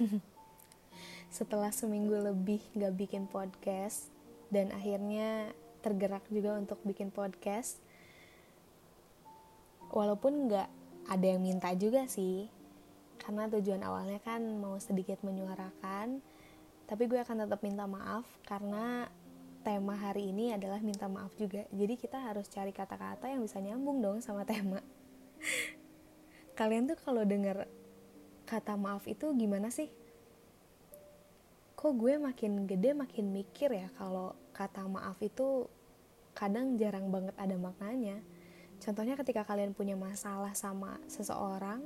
Setelah seminggu lebih gak bikin podcast Dan akhirnya tergerak juga untuk bikin podcast Walaupun gak ada yang minta juga sih Karena tujuan awalnya kan mau sedikit menyuarakan Tapi gue akan tetap minta maaf Karena tema hari ini adalah minta maaf juga Jadi kita harus cari kata-kata yang bisa nyambung dong sama tema Kalian tuh kalau denger kata maaf itu gimana sih? Kok gue makin gede makin mikir ya kalau kata maaf itu kadang jarang banget ada maknanya. Contohnya ketika kalian punya masalah sama seseorang,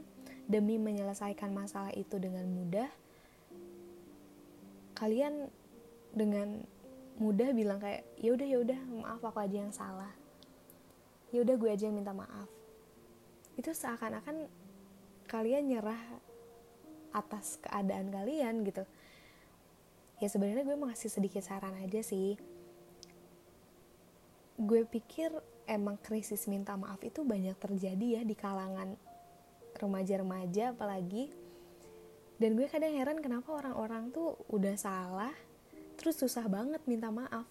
demi menyelesaikan masalah itu dengan mudah, kalian dengan mudah bilang kayak ya udah ya udah maaf aku aja yang salah. Ya udah gue aja yang minta maaf. Itu seakan-akan kalian nyerah atas keadaan kalian gitu ya sebenarnya gue mau ngasih sedikit saran aja sih. Gue pikir emang krisis minta maaf itu banyak terjadi ya di kalangan remaja-remaja apalagi. Dan gue kadang heran kenapa orang-orang tuh udah salah terus susah banget minta maaf.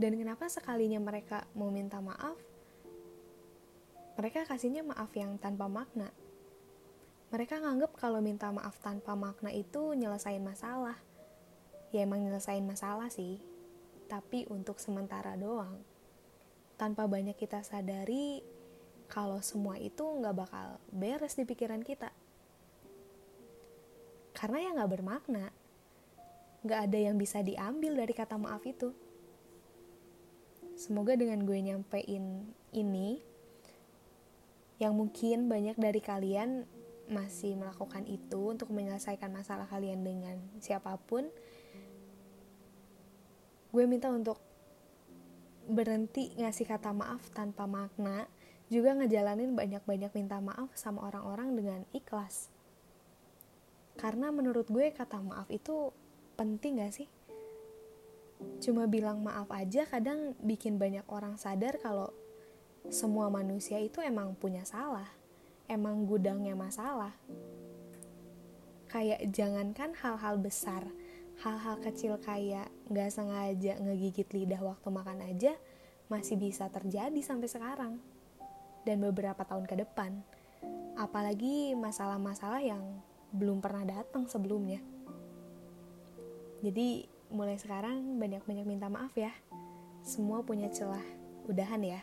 Dan kenapa sekalinya mereka mau minta maaf mereka kasihnya maaf yang tanpa makna. Mereka nganggep kalau minta maaf tanpa makna itu nyelesain masalah. Ya emang nyelesain masalah sih, tapi untuk sementara doang. Tanpa banyak kita sadari kalau semua itu nggak bakal beres di pikiran kita. Karena ya nggak bermakna. Nggak ada yang bisa diambil dari kata maaf itu. Semoga dengan gue nyampein ini, yang mungkin banyak dari kalian masih melakukan itu untuk menyelesaikan masalah kalian dengan siapa pun, gue minta untuk berhenti ngasih kata maaf tanpa makna, juga ngejalanin banyak-banyak minta maaf sama orang-orang dengan ikhlas. Karena menurut gue kata maaf itu penting gak sih? Cuma bilang maaf aja kadang bikin banyak orang sadar kalau semua manusia itu emang punya salah emang gudangnya masalah. Kayak jangankan hal-hal besar, hal-hal kecil kayak gak sengaja ngegigit lidah waktu makan aja masih bisa terjadi sampai sekarang dan beberapa tahun ke depan. Apalagi masalah-masalah yang belum pernah datang sebelumnya. Jadi mulai sekarang banyak-banyak minta maaf ya. Semua punya celah. Udahan ya.